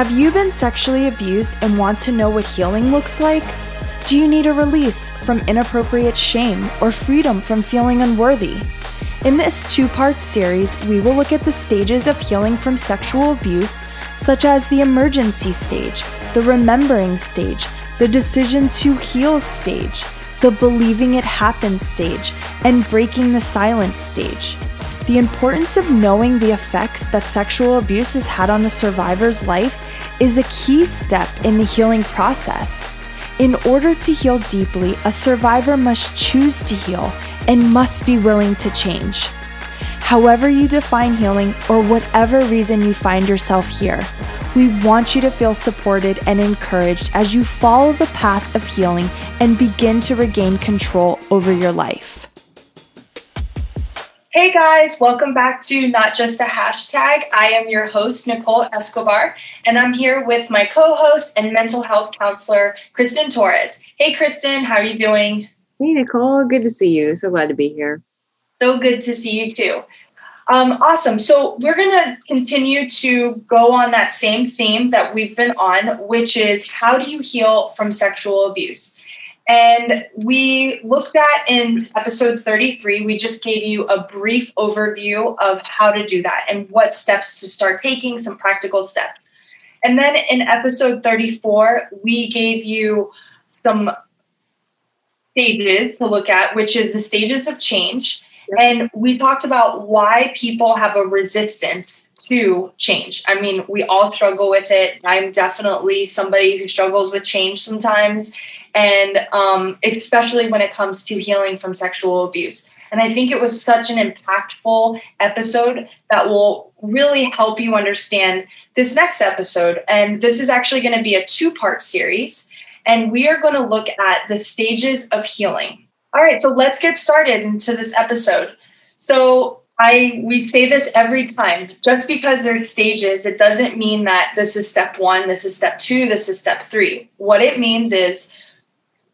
Have you been sexually abused and want to know what healing looks like? Do you need a release from inappropriate shame or freedom from feeling unworthy? In this two part series, we will look at the stages of healing from sexual abuse, such as the emergency stage, the remembering stage, the decision to heal stage, the believing it happened stage, and breaking the silence stage. The importance of knowing the effects that sexual abuse has had on a survivor's life is a key step in the healing process. In order to heal deeply, a survivor must choose to heal and must be willing to change. However, you define healing or whatever reason you find yourself here, we want you to feel supported and encouraged as you follow the path of healing and begin to regain control over your life. Hey guys, welcome back to Not Just a Hashtag. I am your host, Nicole Escobar, and I'm here with my co host and mental health counselor, Kristen Torres. Hey Kristen, how are you doing? Hey Nicole, good to see you. So glad to be here. So good to see you too. Um, awesome. So we're going to continue to go on that same theme that we've been on, which is how do you heal from sexual abuse? And we looked at in episode 33, we just gave you a brief overview of how to do that and what steps to start taking, some practical steps. And then in episode 34, we gave you some stages to look at, which is the stages of change and we talked about why people have a resistance to change. I mean, we all struggle with it. I'm definitely somebody who struggles with change sometimes, and um, especially when it comes to healing from sexual abuse. And I think it was such an impactful episode that will really help you understand this next episode. And this is actually going to be a two part series. And we are going to look at the stages of healing. All right, so let's get started into this episode. So I we say this every time. Just because there's stages, it doesn't mean that this is step one, this is step two, this is step three. What it means is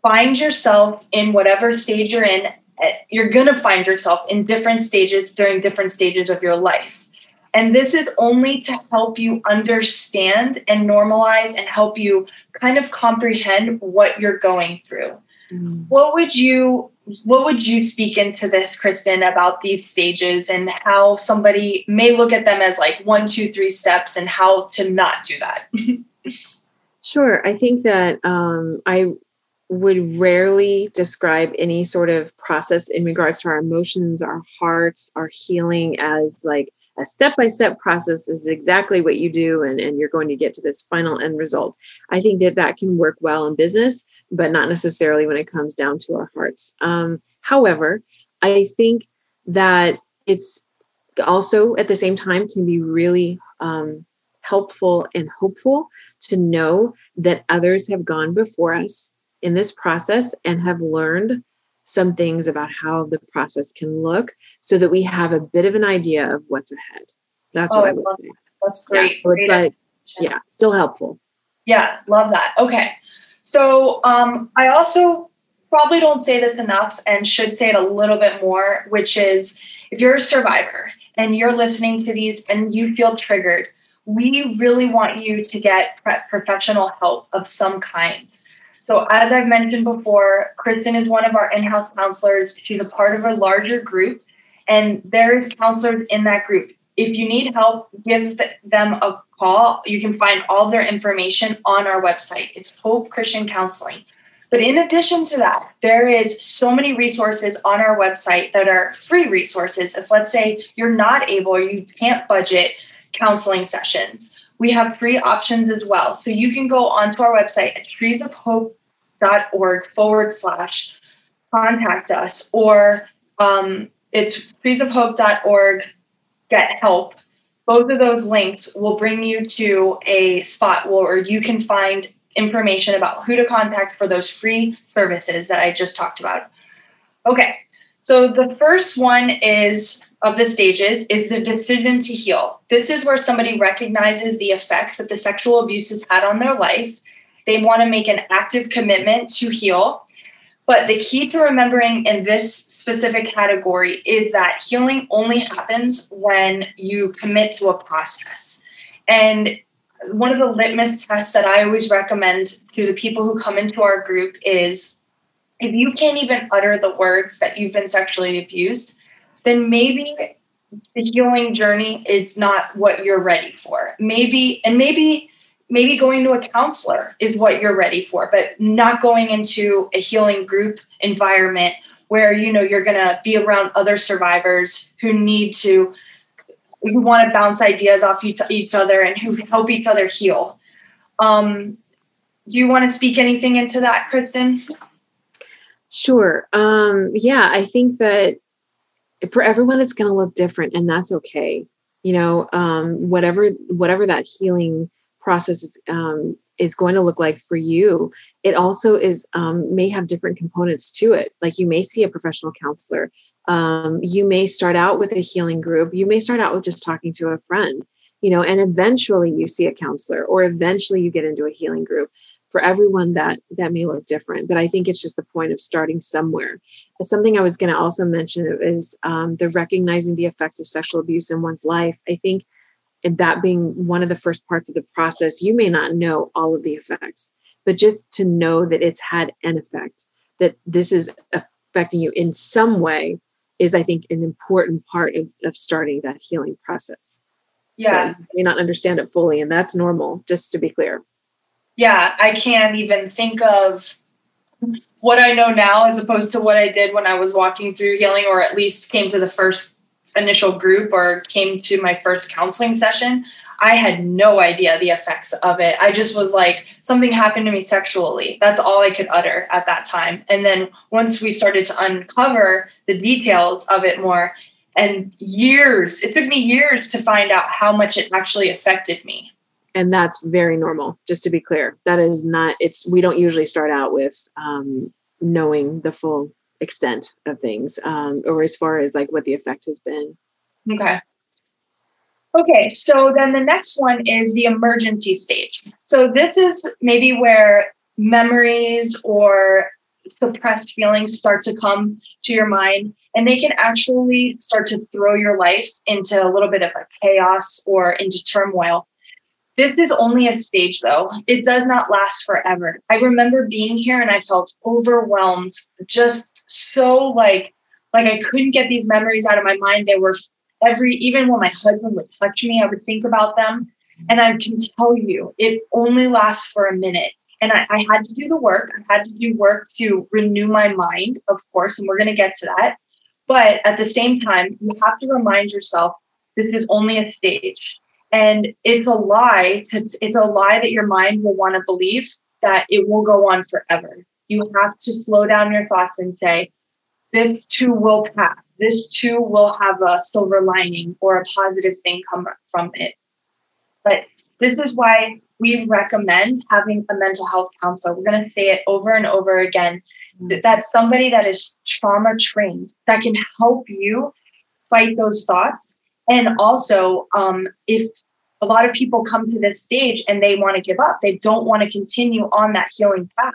find yourself in whatever stage you're in. Eh, you're gonna find yourself in different stages during different stages of your life. And this is only to help you understand and normalize and help you kind of comprehend what you're going through. Mm. What would you what would you speak into this, Kristen, about these stages and how somebody may look at them as like one, two, three steps and how to not do that? sure. I think that um, I would rarely describe any sort of process in regards to our emotions, our hearts, our healing as like a step-by-step process this is exactly what you do and, and you're going to get to this final end result i think that that can work well in business but not necessarily when it comes down to our hearts. Um, however, I think that it's also at the same time can be really um, helpful and hopeful to know that others have gone before us in this process and have learned some things about how the process can look so that we have a bit of an idea of what's ahead. That's oh, what I would say. That's great. Yeah, so it's great like, yeah, still helpful. Yeah, love that. Okay. So um, I also probably don't say this enough and should say it a little bit more, which is if you're a survivor and you're listening to these and you feel triggered, we really want you to get professional help of some kind. So, as I've mentioned before, Kristen is one of our in house counselors. She's a part of a larger group, and there is counselors in that group. If you need help, give them a call. You can find all their information on our website. It's Hope Christian Counseling. But in addition to that, there is so many resources on our website that are free resources. If let's say you're not able or you can't budget counseling sessions, we have free options as well. So you can go onto our website at treesofhope.org forward slash contact us, or um, it's treesofhope.org get help both of those links will bring you to a spot where you can find information about who to contact for those free services that I just talked about. Okay, so the first one is of the stages is the decision to heal. This is where somebody recognizes the effect that the sexual abuse has had on their life. They want to make an active commitment to heal but the key to remembering in this specific category is that healing only happens when you commit to a process. And one of the litmus tests that I always recommend to the people who come into our group is if you can't even utter the words that you've been sexually abused, then maybe the healing journey is not what you're ready for. Maybe, and maybe, maybe going to a counselor is what you're ready for, but not going into a healing group environment where you know you're going to be around other survivors who need to who want to bounce ideas off each other and who help each other heal. Um, do you want to speak anything into that, Kristen? Sure. Um, yeah, I think that for everyone, it's going to look different, and that's okay. You know, um, whatever whatever that healing process is, um, is going to look like for you. It also is um, may have different components to it. Like you may see a professional counselor. Um, you may start out with a healing group. You may start out with just talking to a friend. You know, and eventually you see a counselor, or eventually you get into a healing group for everyone that that may look different but i think it's just the point of starting somewhere something i was going to also mention is um, the recognizing the effects of sexual abuse in one's life i think that being one of the first parts of the process you may not know all of the effects but just to know that it's had an effect that this is affecting you in some way is i think an important part of, of starting that healing process. Yeah. so you may not understand it fully and that's normal just to be clear. Yeah, I can't even think of what I know now as opposed to what I did when I was walking through healing, or at least came to the first initial group or came to my first counseling session. I had no idea the effects of it. I just was like, something happened to me sexually. That's all I could utter at that time. And then once we started to uncover the details of it more, and years, it took me years to find out how much it actually affected me and that's very normal just to be clear that is not it's we don't usually start out with um, knowing the full extent of things um, or as far as like what the effect has been. Okay. Okay so then the next one is the emergency stage. So this is maybe where memories or suppressed feelings start to come to your mind and they can actually start to throw your life into a little bit of a chaos or into turmoil this is only a stage though. It does not last forever. I remember being here and I felt overwhelmed, just so like like I couldn't get these memories out of my mind. They were every even when my husband would touch me, I would think about them. And I can tell you, it only lasts for a minute. And I, I had to do the work. I had to do work to renew my mind, of course, and we're going to get to that. But at the same time, you have to remind yourself this is only a stage and it's a lie. To, it's a lie that your mind will want to believe that it will go on forever. You have to slow down your thoughts and say, this too will pass. This too will have a silver lining or a positive thing come from it. But this is why we recommend having a mental health counselor. We're going to say it over and over again. Mm-hmm. That's somebody that is trauma trained that can help you fight those thoughts and also, um, if a lot of people come to this stage and they want to give up, they don't want to continue on that healing path.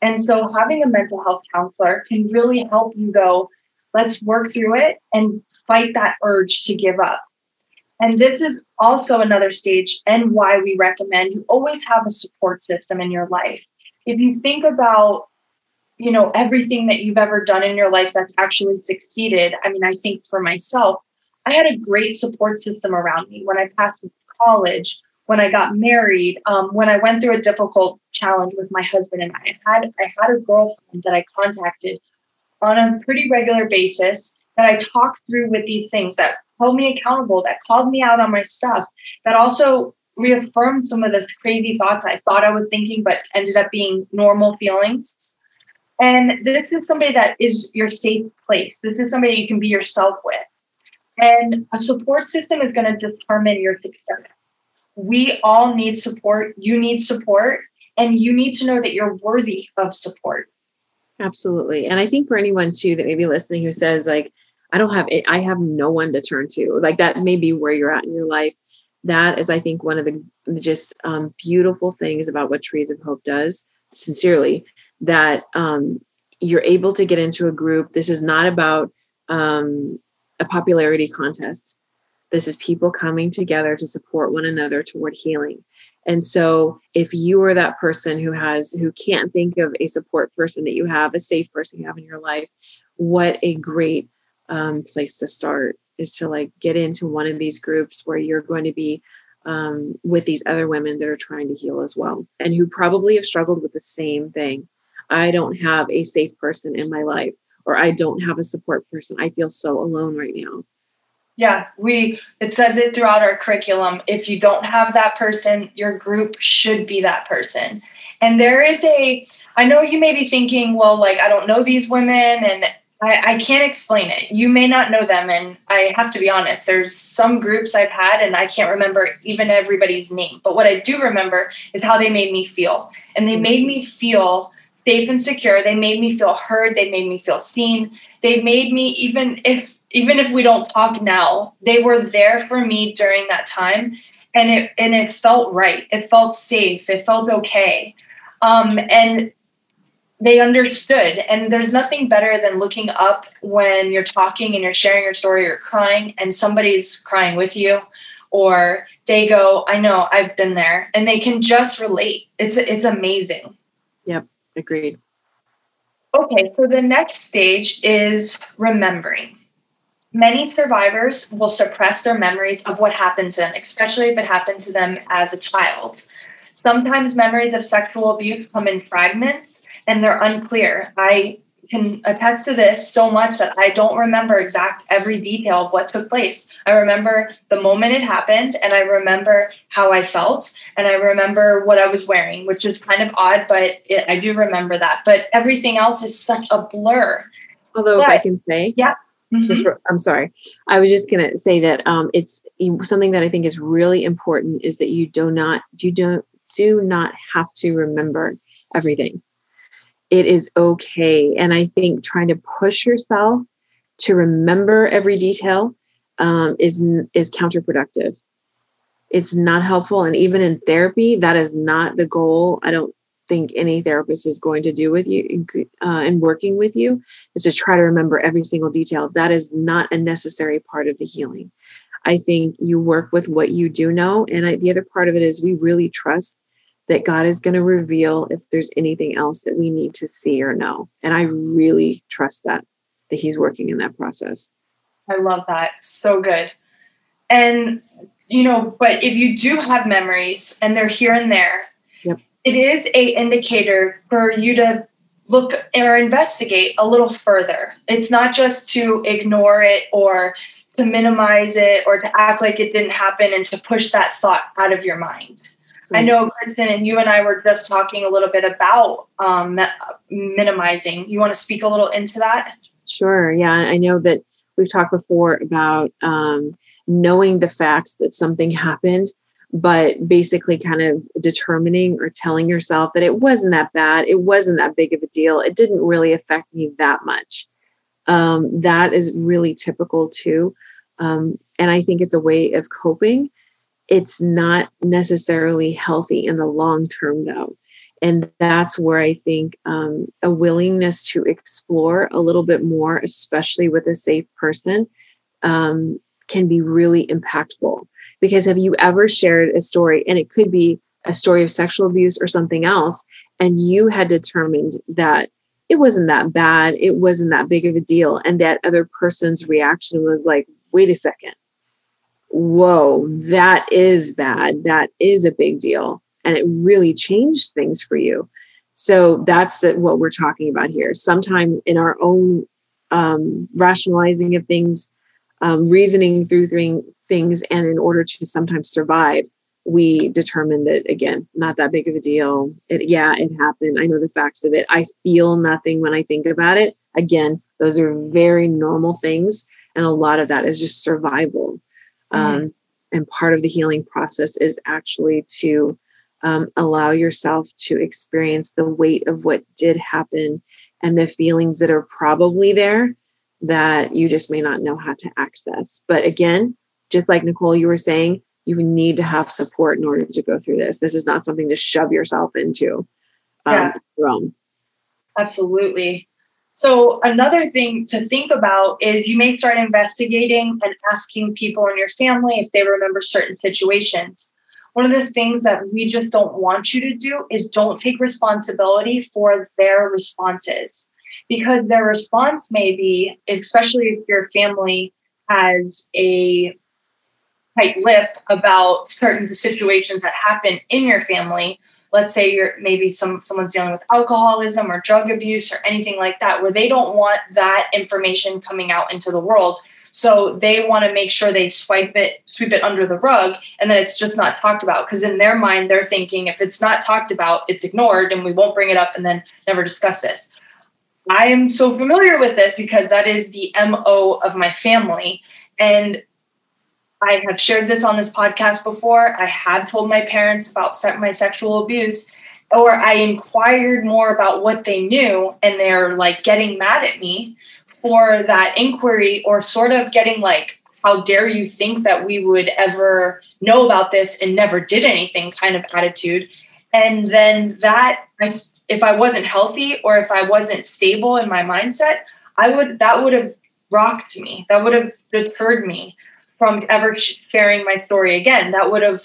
And so, having a mental health counselor can really help you go, let's work through it and fight that urge to give up. And this is also another stage, and why we recommend you always have a support system in your life. If you think about you know everything that you've ever done in your life that's actually succeeded i mean i think for myself I had a great support system around me when I passed college, when I got married, um, when I went through a difficult challenge with my husband and I. Had I had a girlfriend that I contacted on a pretty regular basis that I talked through with these things that held me accountable, that called me out on my stuff, that also reaffirmed some of the crazy thoughts I thought I was thinking, but ended up being normal feelings. And this is somebody that is your safe place. This is somebody you can be yourself with. And a support system is going to determine your success. We all need support. You need support. And you need to know that you're worthy of support. Absolutely. And I think for anyone too that may be listening who says, like, I don't have it, I have no one to turn to, like that may be where you're at in your life. That is, I think, one of the just um, beautiful things about what Trees of Hope does, sincerely, that um, you're able to get into a group. This is not about um, a popularity contest. This is people coming together to support one another toward healing. And so if you are that person who has who can't think of a support person that you have, a safe person you have in your life, what a great um, place to start is to like get into one of these groups where you're going to be um, with these other women that are trying to heal as well and who probably have struggled with the same thing. I don't have a safe person in my life, or I don't have a support person. I feel so alone right now. Yeah, we it says it throughout our curriculum. If you don't have that person, your group should be that person. And there is a I know you may be thinking, well, like I don't know these women and I, I can't explain it. You may not know them, and I have to be honest. There's some groups I've had, and I can't remember even everybody's name. But what I do remember is how they made me feel, and they made me feel safe and secure. They made me feel heard. They made me feel seen. They made me even if even if we don't talk now, they were there for me during that time, and it and it felt right. It felt safe. It felt okay. Um, and they understood and there's nothing better than looking up when you're talking and you're sharing your story or crying and somebody's crying with you or they go i know i've been there and they can just relate it's it's amazing yep agreed. Okay so the next stage is remembering. Many survivors will suppress their memories of what happened to them especially if it happened to them as a child. Sometimes memories of sexual abuse come in fragments and they're unclear. I can attest to this so much that I don't remember exact every detail of what took place. I remember the moment it happened and I remember how I felt and I remember what I was wearing, which is kind of odd, but it, I do remember that. But everything else is such a blur. Although, but, if I can say, yeah. Mm-hmm. Just, I'm sorry. I was just going to say that um, it's something that I think is really important is that you do not you don't do not have to remember everything it is okay. And I think trying to push yourself to remember every detail um, is is counterproductive. It's not helpful, and even in therapy, that is not the goal. I don't think any therapist is going to do with you uh, and working with you is to try to remember every single detail. That is not a necessary part of the healing. I think you work with what you do know, and I, the other part of it is we really trust that God is going to reveal if there's anything else that we need to see or know. And I really trust that, that He's working in that process. I love that. So good. And, you know, but if you do have memories and they're here and there, yep. it is a indicator for you to look or investigate a little further. It's not just to ignore it or to minimize it or to act like it didn't happen and to push that thought out of your mind. I know, Kristen, and you and I were just talking a little bit about um, minimizing. You want to speak a little into that? Sure. Yeah. I know that we've talked before about um, knowing the facts that something happened, but basically kind of determining or telling yourself that it wasn't that bad. It wasn't that big of a deal. It didn't really affect me that much. Um, that is really typical too. Um, and I think it's a way of coping it's not necessarily healthy in the long term, though. And that's where I think um, a willingness to explore a little bit more, especially with a safe person, um, can be really impactful. Because have you ever shared a story, and it could be a story of sexual abuse or something else, and you had determined that it wasn't that bad, it wasn't that big of a deal, and that other person's reaction was like, wait a second, whoa, that is bad. That is a big deal. And it really changed things for you. So that's what we're talking about here. Sometimes in our own um, rationalizing of things, um, reasoning through things, and in order to sometimes survive, we determine that again, not that big of a deal. It, yeah, it happened. I know the facts of it. I feel nothing when I think about it. Again, those are very normal things. And a lot of that is just survival. Mm-hmm. Um, and part of the healing process is actually to um, allow yourself to experience the weight of what did happen and the feelings that are probably there that you just may not know how to access. But again, just like Nicole, you were saying, you need to have support in order to go through this. This is not something to shove yourself into um, yeah. Absolutely. So, another thing to think about is you may start investigating and asking people in your family if they remember certain situations. one of the things that we just don't want you to do is don't take responsibility for their responses because their response may be, especially if your family has a tight lip about certain situations that happen in your family. Let's say you're maybe some someone's dealing with alcoholism or drug abuse or anything like that, where they don't want that information coming out into the world. So they want to make sure they swipe it, sweep it under the rug, and then it's just not talked about. Because in their mind, they're thinking if it's not talked about, it's ignored, and we won't bring it up and then never discuss this. I am so familiar with this because that is the MO of my family. And I have shared this on this podcast before. I have told my parents about my sexual abuse, or I inquired more about what they knew, and they're like getting mad at me for that inquiry, or sort of getting like, How dare you think that we would ever know about this and never did anything kind of attitude. And then that, if I wasn't healthy or if I wasn't stable in my mindset, I would, that would have rocked me. That would have deterred me from ever sharing my story again. That would have,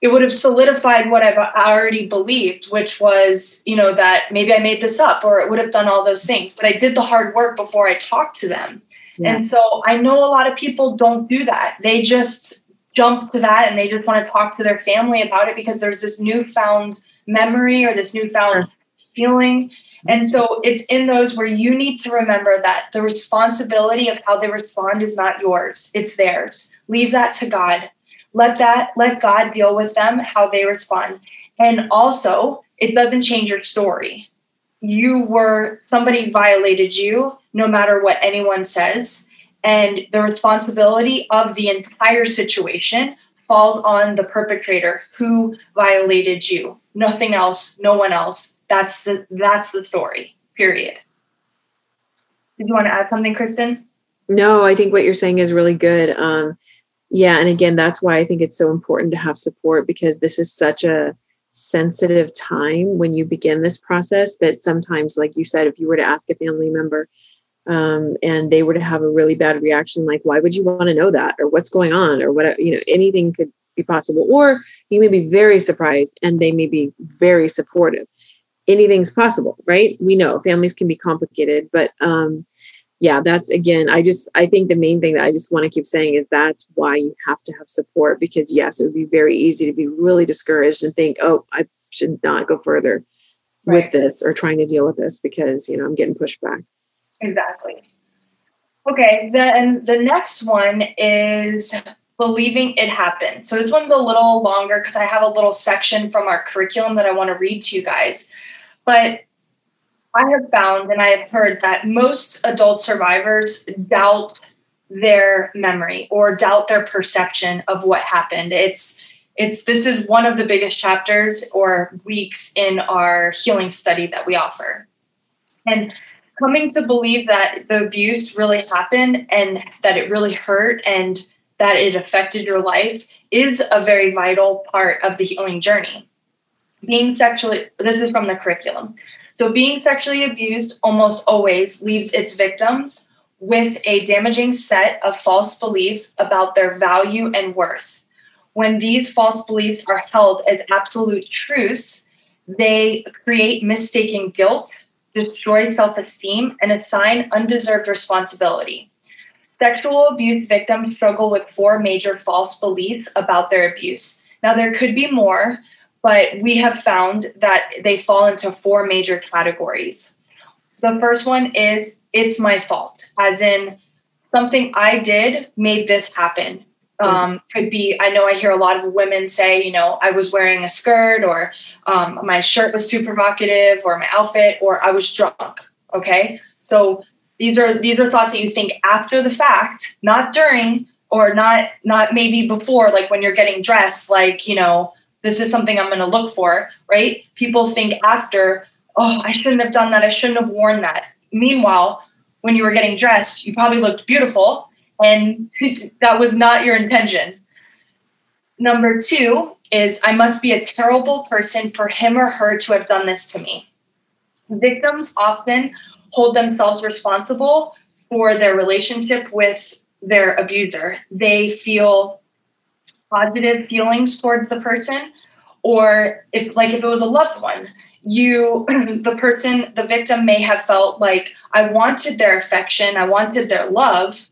it would have solidified what I've already believed, which was, you know, that maybe I made this up or it would have done all those things. But I did the hard work before I talked to them. Yeah. And so I know a lot of people don't do that. They just jump to that and they just want to talk to their family about it because there's this newfound memory or this newfound feeling. And so it's in those where you need to remember that the responsibility of how they respond is not yours, it's theirs. Leave that to God. Let that let God deal with them how they respond. And also, it doesn't change your story. You were somebody violated you no matter what anyone says and the responsibility of the entire situation falls on the perpetrator who violated you. Nothing else, no one else. That's the that's the story. Period. Did you want to add something, Kristen? No, I think what you're saying is really good. Um, yeah, and again, that's why I think it's so important to have support because this is such a sensitive time when you begin this process that sometimes, like you said, if you were to ask a family member, um, and they were to have a really bad reaction like why would you want to know that or what's going on or what you know anything could be possible or you may be very surprised and they may be very supportive anything's possible right we know families can be complicated but um yeah that's again i just i think the main thing that i just want to keep saying is that's why you have to have support because yes it would be very easy to be really discouraged and think oh i should not go further right. with this or trying to deal with this because you know i'm getting pushed back Exactly. Okay, then the next one is believing it happened. So this one's a little longer because I have a little section from our curriculum that I want to read to you guys. But I have found and I have heard that most adult survivors doubt their memory or doubt their perception of what happened. It's it's this is one of the biggest chapters or weeks in our healing study that we offer. And coming to believe that the abuse really happened and that it really hurt and that it affected your life is a very vital part of the healing journey. Being sexually, this is from the curriculum. So, being sexually abused almost always leaves its victims with a damaging set of false beliefs about their value and worth. When these false beliefs are held as absolute truths, they create mistaken guilt destroy self esteem, and assign undeserved responsibility. Sexual abuse victims struggle with four major false beliefs about their abuse. Now, there could be more, but we have found that they fall into four major categories. The first one is it's my fault, as in something I did made this happen um, could be i know i hear a lot of women say you know i was wearing a skirt or um, my shirt was too provocative or my outfit or i was drunk okay so these are these are thoughts that you think after the fact not during or not not maybe before like when you're getting dressed like you know this is something i'm going to look for right people think after oh i shouldn't have done that i shouldn't have worn that meanwhile when you were getting dressed you probably looked beautiful and that was not your intention. Number two is I must be a terrible person for him or her to have done this to me. Victims often hold themselves responsible for their relationship with their abuser. They feel positive feelings towards the person, or if like if it was a loved one, you the person the victim may have felt like I wanted their affection, I wanted their love,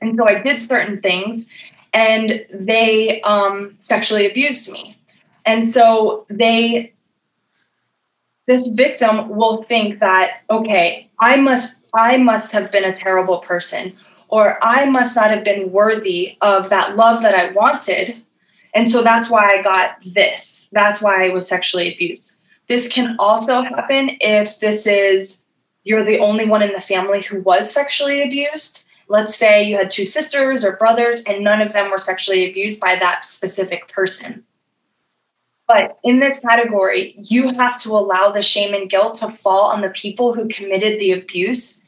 and so I did certain things, and they um, sexually abused me, and so they this victim will think that okay i must i must have been a terrible person or i must not have been worthy of that love that i wanted. And so that's why i got this. That's why i was sexually abused. This can also happen if this is you're the only one in the family who was sexually abused. Let's say you had two sisters or brothers and none of them were sexually abused by that specific person. But in this category, you have to allow the shame and guilt to fall on the people who committed the abuse.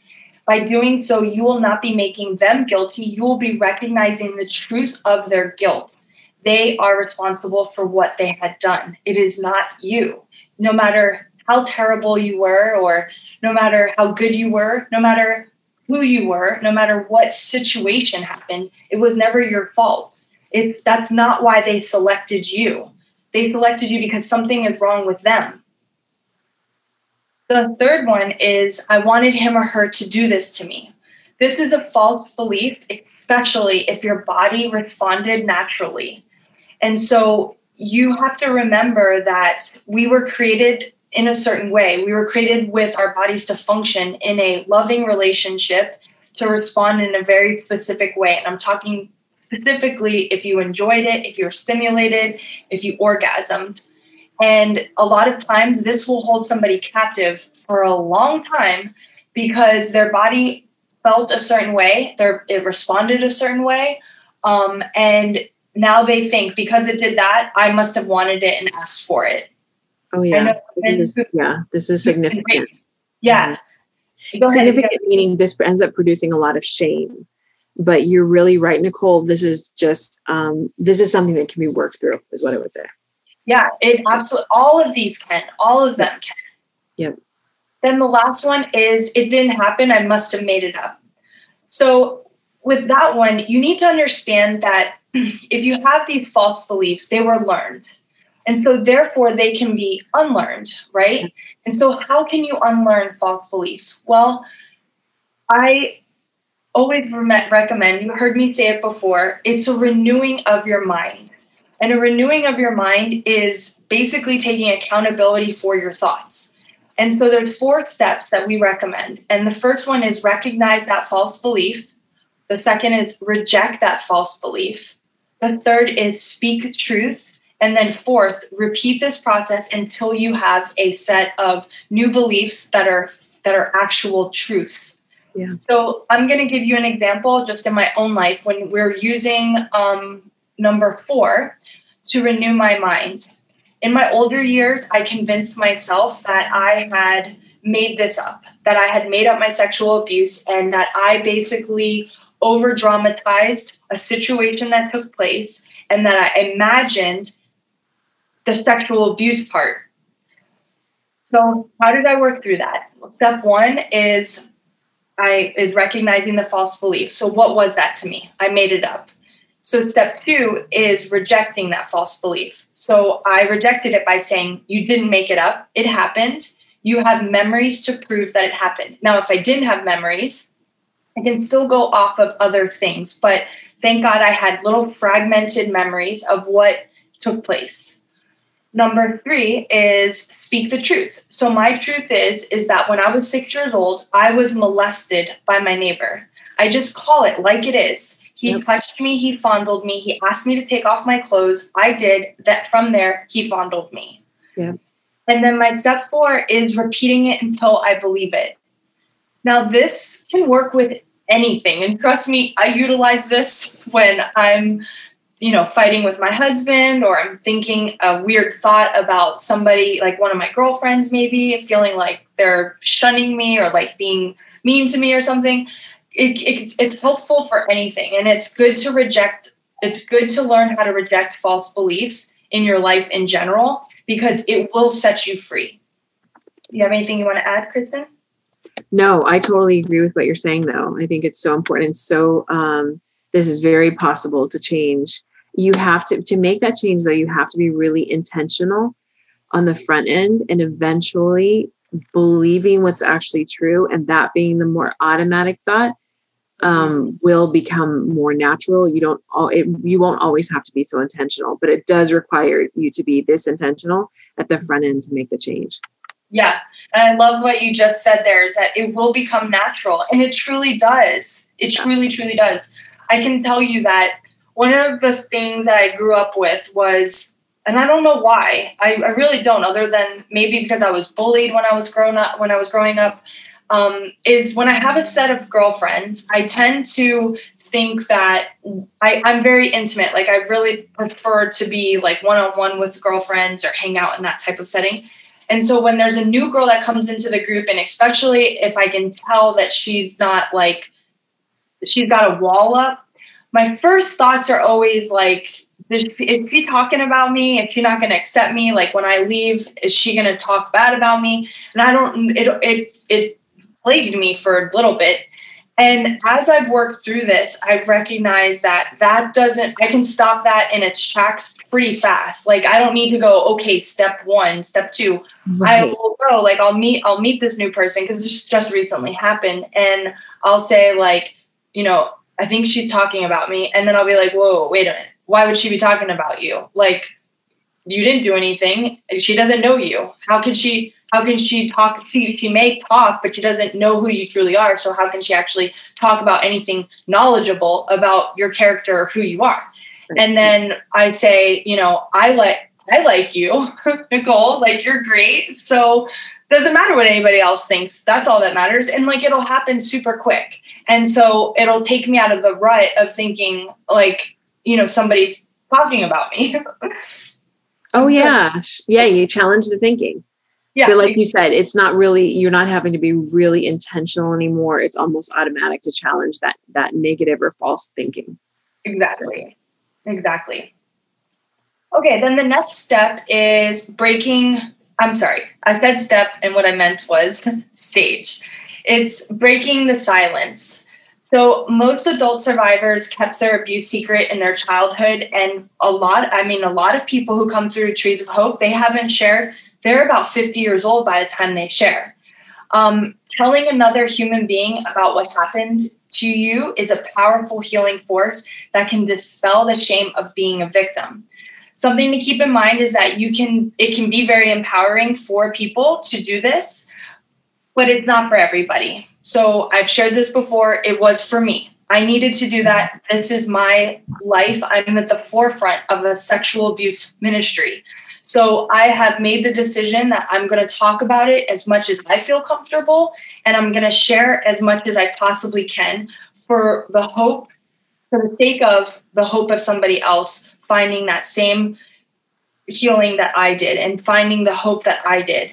By doing so, you will not be making them guilty. You will be recognizing the truth of their guilt. They are responsible for what they had done. It is not you. No matter how terrible you were, or no matter how good you were, no matter who you were, no matter what situation happened, it was never your fault. It's that's not why they selected you. They selected you because something is wrong with them. The third one is I wanted him or her to do this to me. This is a false belief, especially if your body responded naturally. And so you have to remember that we were created in a certain way. We were created with our bodies to function in a loving relationship, to respond in a very specific way. And I'm talking specifically if you enjoyed it, if you were stimulated, if you orgasmed. And a lot of times, this will hold somebody captive for a long time because their body felt a certain way, their, it responded a certain way. Um, and now they think because it did that, I must have wanted it and asked for it. Oh, yeah. This is, yeah, this is significant. Yeah. Significant meaning this ends up producing a lot of shame but you're really right nicole this is just um, this is something that can be worked through is what i would say yeah it absolutely all of these can all of them can. Yep. Then the last one is it didn't happen i must have made it up. So with that one you need to understand that if you have these false beliefs they were learned. And so therefore they can be unlearned right? And so how can you unlearn false beliefs? Well i always re- recommend, you heard me say it before, it's a renewing of your mind. And a renewing of your mind is basically taking accountability for your thoughts. And so there's four steps that we recommend. And the first one is recognize that false belief. The second is reject that false belief. The third is speak truth. And then fourth, repeat this process until you have a set of new beliefs that are that are actual truths yeah. So I'm going to give you an example just in my own life when we're using um, number four to renew my mind. In my older years, I convinced myself that I had made this up, that I had made up my sexual abuse, and that I basically over dramatized a situation that took place and that I imagined the sexual abuse part. So, how did I work through that? Step one is I is recognizing the false belief. So what was that to me? I made it up. So step 2 is rejecting that false belief. So I rejected it by saying you didn't make it up. It happened. You have memories to prove that it happened. Now if I didn't have memories, I can still go off of other things, but thank God I had little fragmented memories of what took place. Number three is speak the truth. So my truth is is that when I was six years old, I was molested by my neighbor. I just call it like it is. He yep. touched me, he fondled me, he asked me to take off my clothes. I did. That from there, he fondled me. Yeah. And then my step four is repeating it until I believe it. Now this can work with anything. And trust me, I utilize this when I'm you know, fighting with my husband, or I'm thinking a weird thought about somebody, like one of my girlfriends, maybe feeling like they're shunning me or like being mean to me or something. It, it, it's helpful for anything. And it's good to reject, it's good to learn how to reject false beliefs in your life in general because it will set you free. Do you have anything you want to add, Kristen? No, I totally agree with what you're saying, though. I think it's so important. And so, um, this is very possible to change you have to to make that change though you have to be really intentional on the front end and eventually believing what's actually true and that being the more automatic thought um, will become more natural. You don't all it, you won't always have to be so intentional but it does require you to be this intentional at the front end to make the change. Yeah. And i love what you just said there that it will become natural and it truly does. It yeah. truly truly does. I can tell you that one of the things that I grew up with was, and I don't know why, I, I really don't, other than maybe because I was bullied when I was grown up, when I was growing up, um, is when I have a set of girlfriends, I tend to think that I, I'm very intimate. Like I really prefer to be like one on one with girlfriends or hang out in that type of setting. And so when there's a new girl that comes into the group, and especially if I can tell that she's not like, she's got a wall up, my first thoughts are always like, is she talking about me? Is she not going to accept me? Like when I leave, is she going to talk bad about me? And I don't. It it it plagued me for a little bit. And as I've worked through this, I've recognized that that doesn't. I can stop that in its tracks pretty fast. Like I don't need to go. Okay, step one, step two. Right. I will go. Like I'll meet. I'll meet this new person because this just recently happened, and I'll say like, you know, I think she's talking about me. And then I'll be like, whoa, wait a minute. Why would she be talking about you? Like, you didn't do anything. She doesn't know you. How can she? How can she talk? She, she may talk, but she doesn't know who you truly are. So how can she actually talk about anything knowledgeable about your character or who you are? And then I say, you know, I like I like you, Nicole. Like you're great. So doesn't matter what anybody else thinks. That's all that matters. And like it'll happen super quick. And so it'll take me out of the rut of thinking like, you know, somebody's talking about me. oh yeah. Yeah, you challenge the thinking. Yeah. But like you said, it's not really you're not having to be really intentional anymore. It's almost automatic to challenge that that negative or false thinking. Exactly. Exactly. Okay, then the next step is breaking I'm sorry, I said step, and what I meant was stage. It's breaking the silence. So, most adult survivors kept their abuse secret in their childhood. And a lot, I mean, a lot of people who come through Trees of Hope, they haven't shared. They're about 50 years old by the time they share. Um, telling another human being about what happened to you is a powerful healing force that can dispel the shame of being a victim. Something to keep in mind is that you can it can be very empowering for people to do this but it's not for everybody. So i've shared this before. It was for me. I needed to do that. This is my life. I'm at the forefront of a sexual abuse ministry so i have made the decision that i'm going to talk about it as much as i feel comfortable and i'm going to share as much as i possibly can for the hope for the sake of the hope of somebody else finding that same healing that I did and finding the hope that I did.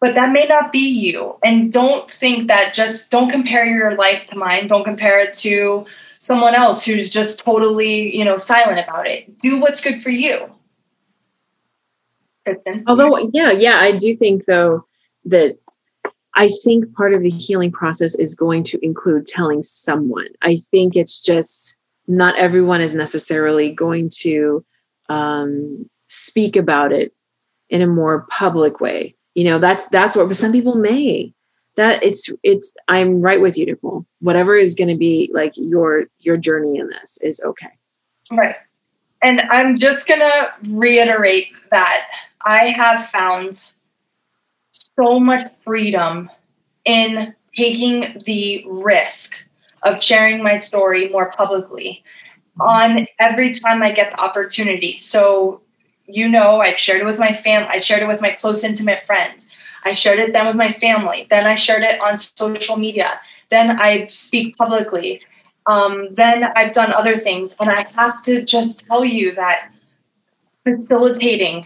But that may not be you. And don't think that just don't compare your life to mine. Don't compare it to someone else who's just totally, you know, silent about it. Do what's good for you. Kristen. Although, yeah, yeah, I do think though that I think part of the healing process is going to include telling someone. I think it's just not everyone is necessarily going to um, speak about it in a more public way. You know that's that's what but some people may. That it's it's i'm right with you nicole. Whatever is going to be like your your journey in this is okay. Right. And i'm just going to reiterate that i have found so much freedom in taking the risk of sharing my story more publicly on every time I get the opportunity. So, you know, I've shared it with my family, I shared it with my close, intimate friends. I shared it then with my family. Then I shared it on social media. Then I speak publicly. Um, then I've done other things. And I have to just tell you that facilitating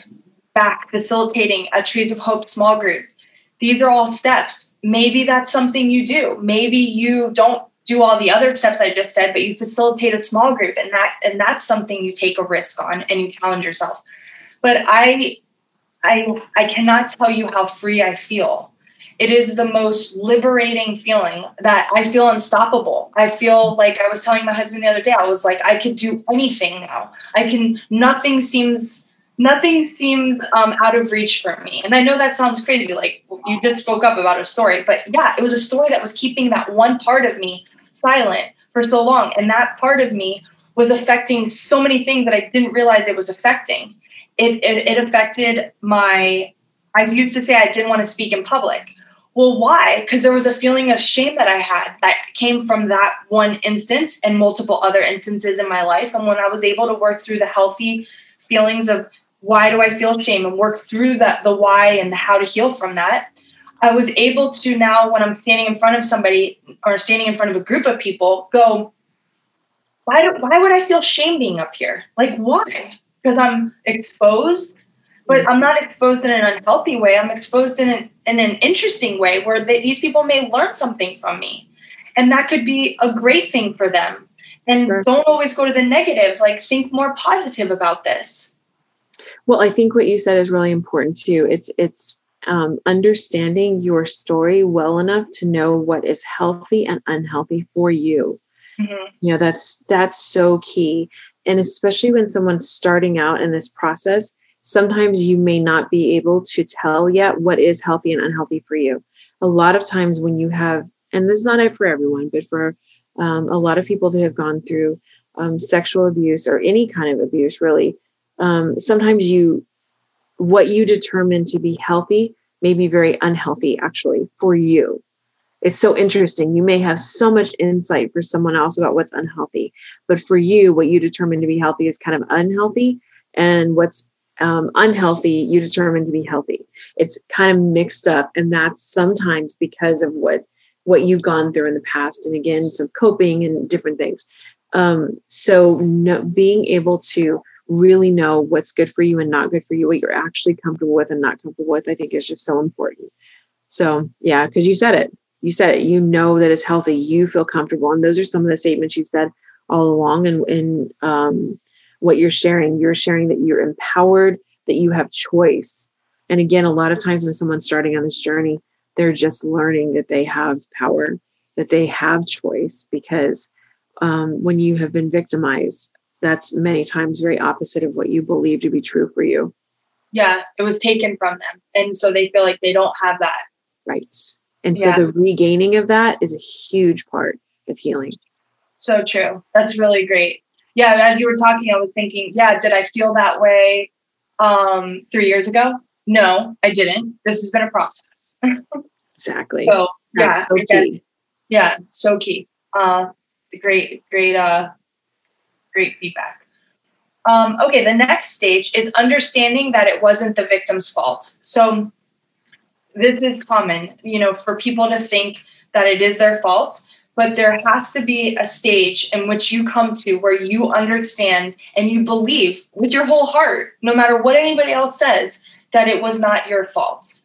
back, facilitating a Trees of Hope small group, these are all steps. Maybe that's something you do. Maybe you don't do all the other steps I just said, but you facilitate a small group and that and that's something you take a risk on and you challenge yourself. But I I I cannot tell you how free I feel. it is the most liberating feeling that I feel unstoppable. I feel like I was telling my husband the other day, I was like, I could do anything now. I can, nothing seems, nothing seemed um, out of reach for me. And I know that sounds crazy. Like you just spoke up about a story, but yeah, it was a story that was keeping that one part of me silent for so long. And that part of me was affecting so many things that I didn't realize it was affecting. It, it, it affected my, I used to say I didn't want to speak in public. Well, why? Because there was a feeling of shame that I had that came from that one instance and multiple other instances in my life. And when I was able to work through the healthy feelings of why do I feel shame and work through that the why and the how to heal from that, I was able to now when I'm standing in front of somebody or standing in front of a group of people, go, why do, why would I feel shame being up here? Like why? Because I'm exposed but I'm not exposed in an unhealthy way. I'm exposed in an, in an interesting way where they, these people may learn something from me. And that could be a great thing for them. And sure. don't always go to the negative, like think more positive about this. Well, I think what you said is really important too. It's it's um, understanding your story well enough to know what is healthy and unhealthy for you. Mm-hmm. You know, that's that's so key. And especially when someone's starting out in this process, sometimes you may not be able to tell yet what is healthy and unhealthy for you. A lot of times when you have, and this is not for everyone, but for um, a lot of people that have gone through um, sexual abuse or any kind of abuse, really, um, sometimes you, what you determine to be healthy may be very unhealthy actually for you. It's so interesting. You may have so much insight for someone else about what's unhealthy, but for you, what you determine to be healthy is kind of unhealthy. And what's um, unhealthy you determine to be healthy it's kind of mixed up and that's sometimes because of what what you've gone through in the past and again some coping and different things um, so no, being able to really know what's good for you and not good for you what you're actually comfortable with and not comfortable with i think is just so important. So yeah because you said it. You said it. You know that it's healthy. You feel comfortable. And those are some of the statements you've said all along and, and um, what you're sharing. You're sharing that you're empowered, that you have choice. And again, a lot of times when someone's starting on this journey, they're just learning that they have power, that they have choice, because um, when you have been victimized, that's many times very opposite of what you believe to be true for you. Yeah, it was taken from them. And so they feel like they don't have that. Right. And yeah. so the regaining of that is a huge part of healing. So true. That's really great yeah, as you were talking, I was thinking, yeah, did I feel that way um, three years ago? No, I didn't. This has been a process. exactly. So That's yeah, so again, key. yeah, so key. Uh, great, great, uh, great feedback. Um, okay, the next stage is understanding that it wasn't the victim's fault. So this is common, you know, for people to think that it is their fault but there has to be a stage in which you come to where you understand and you believe with your whole heart, no matter what anybody else says, that it was not your fault.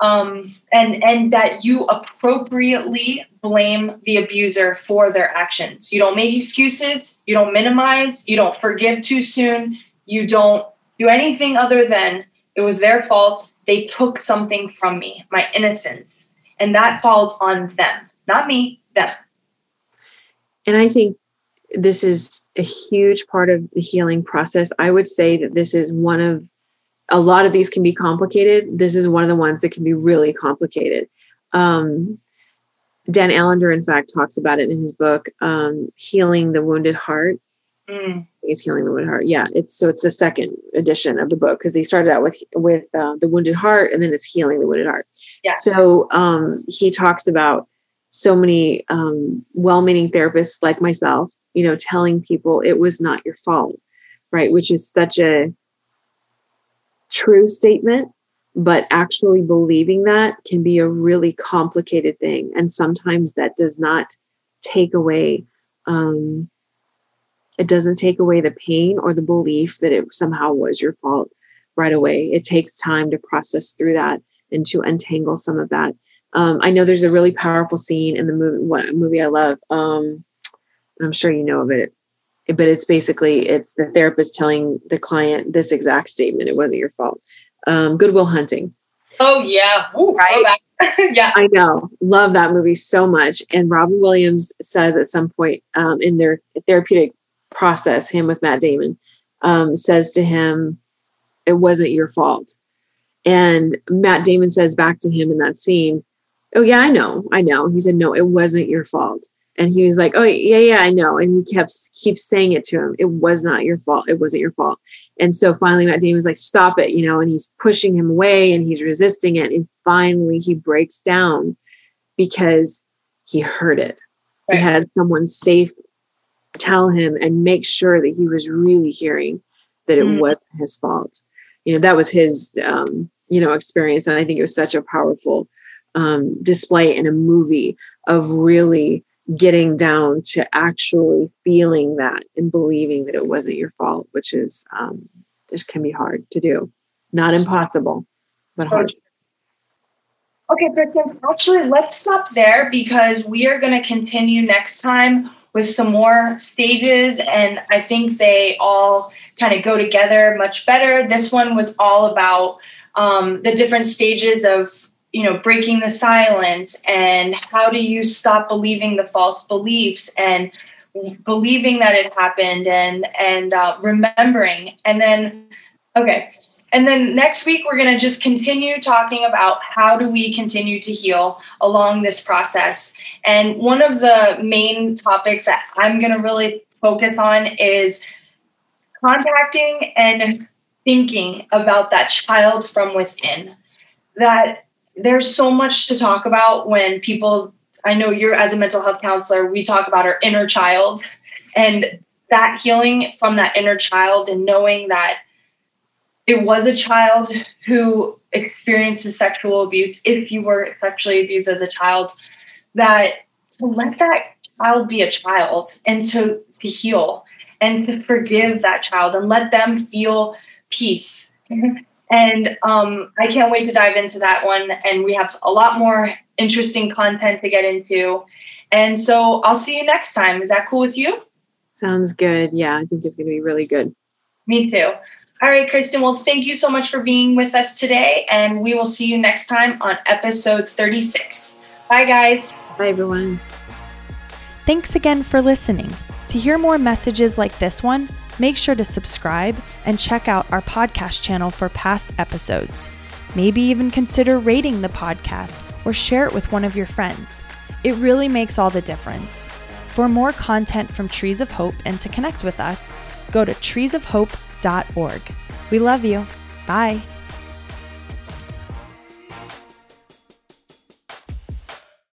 Um, and and that you appropriately blame the abuser for their actions. You don't make excuses. You don't minimize. You don't forgive too soon. You don't do anything other than it was their fault. They took something from me, my innocence, and that falls on them, not me, them. And I think this is a huge part of the healing process. I would say that this is one of a lot of these can be complicated. This is one of the ones that can be really complicated. Um, Dan Allender, in fact, talks about it in his book, um, "Healing the Wounded Heart." Mm. He's healing the wounded heart. Yeah, it's so it's the second edition of the book because he started out with with uh, the wounded heart, and then it's healing the wounded heart. Yeah. So um, he talks about so many um, well-meaning therapists like myself you know telling people it was not your fault right which is such a true statement but actually believing that can be a really complicated thing. And sometimes that does not take away um, it doesn't take away the pain or the belief that it somehow was your fault right away. It takes time to process through that and to untangle some of that. Um, I know there's a really powerful scene in the movie, what movie I love. Um, I'm sure you know of it, but it's basically it's the therapist telling the client this exact statement: "It wasn't your fault." Um, Good Will Hunting. Oh yeah, Ooh, right. Oh, yeah. I know. Love that movie so much. And Robin Williams says at some point um, in their therapeutic process, him with Matt Damon, um, says to him, It wasn't your fault. And Matt Damon says back to him in that scene, Oh, yeah, I know. I know. He said, No, it wasn't your fault. And he was like, Oh, yeah, yeah, I know. And he kept keeps saying it to him. It was not your fault. It wasn't your fault. And so finally, Matt Damon was like, Stop it, you know, and he's pushing him away and he's resisting it. And finally, he breaks down because he heard it. Right. He had someone safe tell him and make sure that he was really hearing that it mm. wasn't his fault. You know, that was his, um, you know, experience. And I think it was such a powerful um, display in a movie of really getting down to actually feeling that and believing that it wasn't your fault, which is um, just can be hard to do. Not impossible, but hard. Okay, Kristen, actually, let's stop there because we are going to continue next time with some more stages. And I think they all kind of go together much better. This one was all about um, the different stages of you know breaking the silence and how do you stop believing the false beliefs and believing that it happened and and uh, remembering? And then okay. And then next week we're going to just continue talking about how do we continue to heal along this process. And one of the main topics that i'm going to really focus on is contacting and thinking about that child from within. That there's so much to talk about when people i know you're as a mental health counselor we talk about our inner child and that healing from that inner child and knowing that it was a child who experienced sexual abuse if you were sexually abused as a child that to let that child be a child and to, to heal and to forgive that child and let them feel peace mm-hmm. And um, I can't wait to dive into that one. And we have a lot more interesting content to get into. And so I'll see you next time. Is that cool with you? Sounds good. Yeah, I think it's going to be really good. Me too. All right, Kristen. Well, thank you so much for being with us today. And we will see you next time on episode 36. Bye, guys. Bye, everyone. Thanks again for listening. To hear more messages like this one, make sure to subscribe and check out our podcast channel for past episodes. Maybe even consider rating the podcast or share it with one of your friends. It really makes all the difference. For more content from Trees of Hope and to connect with us, go to treesofhope.org. We love you. Bye.